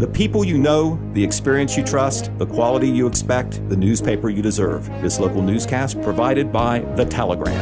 The people you know, the experience you trust, the quality you expect, the newspaper you deserve. This local newscast provided by The Telegram.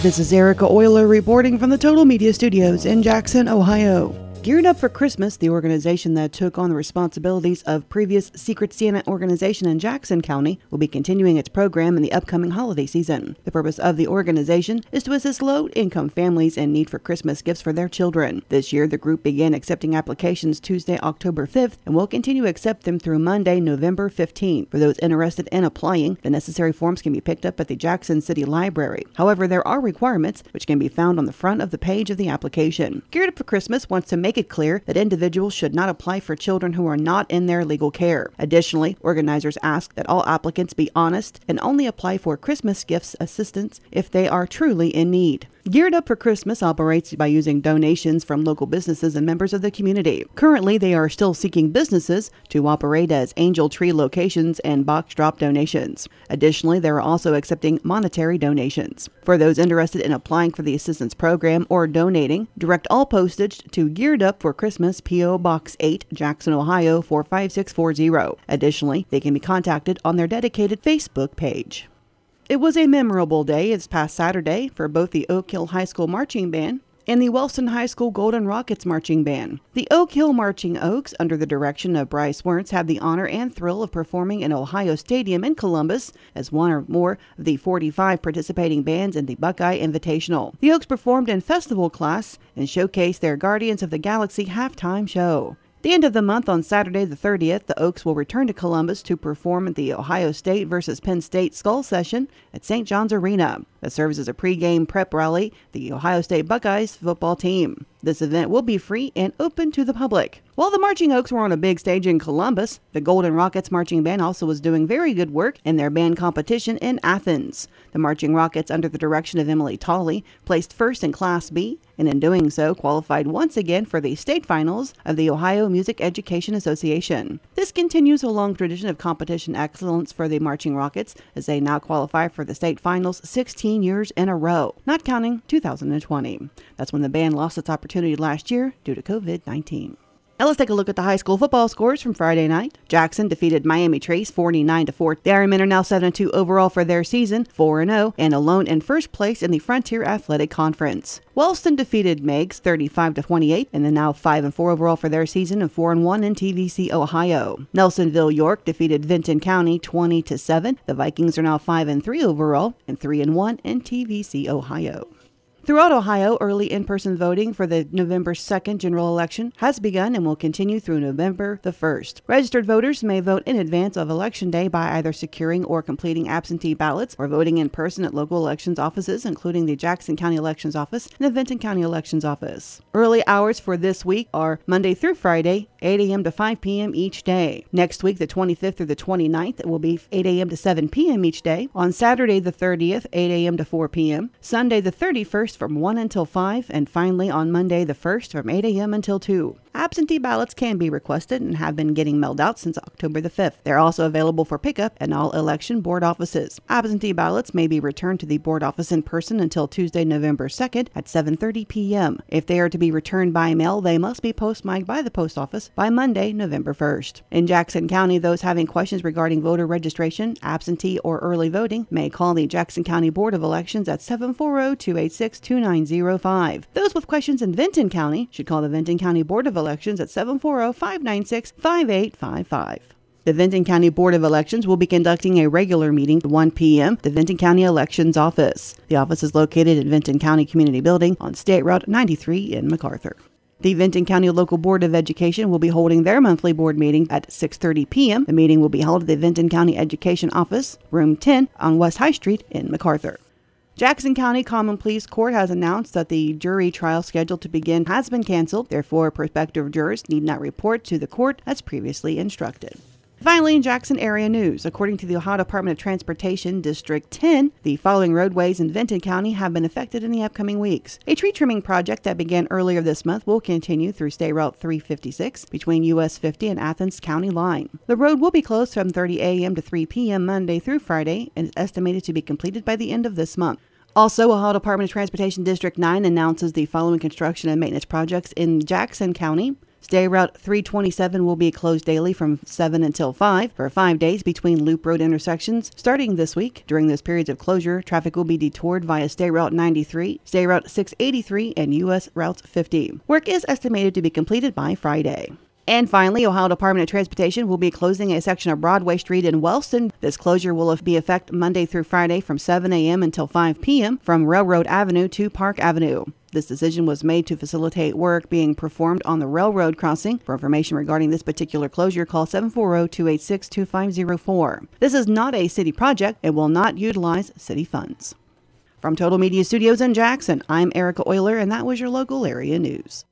This is Erica Euler reporting from the Total Media Studios in Jackson, Ohio. Geared Up for Christmas, the organization that took on the responsibilities of previous Secret Santa organization in Jackson County, will be continuing its program in the upcoming holiday season. The purpose of the organization is to assist low income families in need for Christmas gifts for their children. This year, the group began accepting applications Tuesday, October 5th, and will continue to accept them through Monday, November 15th. For those interested in applying, the necessary forms can be picked up at the Jackson City Library. However, there are requirements which can be found on the front of the page of the application. Geared Up for Christmas wants to make it clear that individuals should not apply for children who are not in their legal care. Additionally, organizers ask that all applicants be honest and only apply for Christmas gifts assistance if they are truly in need. Geared Up for Christmas operates by using donations from local businesses and members of the community. Currently, they are still seeking businesses to operate as Angel Tree locations and box drop donations. Additionally, they are also accepting monetary donations. For those interested in applying for the assistance program or donating, direct all postage to Geared Up for Christmas, P.O. Box 8, Jackson, Ohio 45640. Additionally, they can be contacted on their dedicated Facebook page. It was a memorable day this past Saturday for both the Oak Hill High School Marching Band and the Wellston High School Golden Rockets Marching Band. The Oak Hill Marching Oaks, under the direction of Bryce Werntz, had the honor and thrill of performing in Ohio Stadium in Columbus as one or more of the 45 participating bands in the Buckeye Invitational. The Oaks performed in festival class and showcased their Guardians of the Galaxy halftime show. The end of the month on Saturday the 30th, the Oaks will return to Columbus to perform at the Ohio State versus Penn State Skull Session at St. John's Arena that serves as a pregame prep rally for the Ohio State Buckeyes football team. This event will be free and open to the public. While the Marching Oaks were on a big stage in Columbus, the Golden Rockets Marching Band also was doing very good work in their band competition in Athens. The Marching Rockets, under the direction of Emily Tolley, placed first in Class B, and in doing so, qualified once again for the state finals of the Ohio Music Education Association. This continues a long tradition of competition excellence for the Marching Rockets, as they now qualify for the state finals 16 years in a row, not counting 2020. That's when the band lost its opportunity last year due to COVID 19. Now let's take a look at the high school football scores from Friday night. Jackson defeated Miami Trace 49 to 4. The Ironmen are now 7 2 overall for their season, 4 0, and alone in first place in the Frontier Athletic Conference. Wellston defeated Meigs 35 to 28 and they're now 5 and 4 overall for their season and 4 and 1 in TVC Ohio. Nelsonville York defeated Vinton County 20 to 7. The Vikings are now 5 and 3 overall and 3 and 1 in TVC Ohio. Throughout Ohio, early in person voting for the November 2nd general election has begun and will continue through November the 1st. Registered voters may vote in advance of Election Day by either securing or completing absentee ballots or voting in person at local elections offices, including the Jackson County Elections Office and the Vinton County Elections Office. Early hours for this week are Monday through Friday, 8 a.m. to 5 p.m. each day. Next week, the 25th through the 29th, it will be 8 a.m. to 7 p.m. each day. On Saturday, the 30th, 8 a.m. to 4 p.m. Sunday, the 31st, from 1 until 5, and finally on Monday the 1st from 8 a.m. until 2. Absentee ballots can be requested and have been getting mailed out since October the 5th. They're also available for pickup in all election board offices. Absentee ballots may be returned to the board office in person until Tuesday, November 2nd at 7:30 p.m. If they are to be returned by mail, they must be postmarked by the post office by Monday, November 1st. In Jackson County, those having questions regarding voter registration, absentee or early voting may call the Jackson County Board of Elections at 740-286-2905. Those with questions in Vinton County should call the Vinton County Board of Elections at 740 596 5855. The Vinton County Board of Elections will be conducting a regular meeting at 1 p.m. at the Vinton County Elections Office. The office is located at Vinton County Community Building on State Route 93 in McArthur. The Vinton County Local Board of Education will be holding their monthly board meeting at 6:30 p.m. The meeting will be held at the Vinton County Education Office, room 10 on West High Street in McArthur. Jackson County Common Pleas Court has announced that the jury trial scheduled to begin has been canceled. Therefore, prospective jurors need not report to the court as previously instructed. Finally, in Jackson area news, according to the Ohio Department of Transportation District 10, the following roadways in Vinton County have been affected in the upcoming weeks. A tree trimming project that began earlier this month will continue through State Route 356 between US 50 and Athens County line. The road will be closed from 30 a.m. to 3 p.m. Monday through Friday and is estimated to be completed by the end of this month. Also, Ohio Department of Transportation District 9 announces the following construction and maintenance projects in Jackson County. State Route 327 will be closed daily from 7 until 5 for five days between Loop Road intersections. Starting this week, during those periods of closure, traffic will be detoured via State Route 93, State Route 683, and U.S. Route 50. Work is estimated to be completed by Friday. And finally, Ohio Department of Transportation will be closing a section of Broadway Street in Wellston. This closure will be effect Monday through Friday from 7 a.m. until 5 p.m. from Railroad Avenue to Park Avenue. This decision was made to facilitate work being performed on the railroad crossing. For information regarding this particular closure, call 740-286-2504. This is not a city project. It will not utilize city funds. From Total Media Studios in Jackson, I'm Erica Euler, and that was your local area news.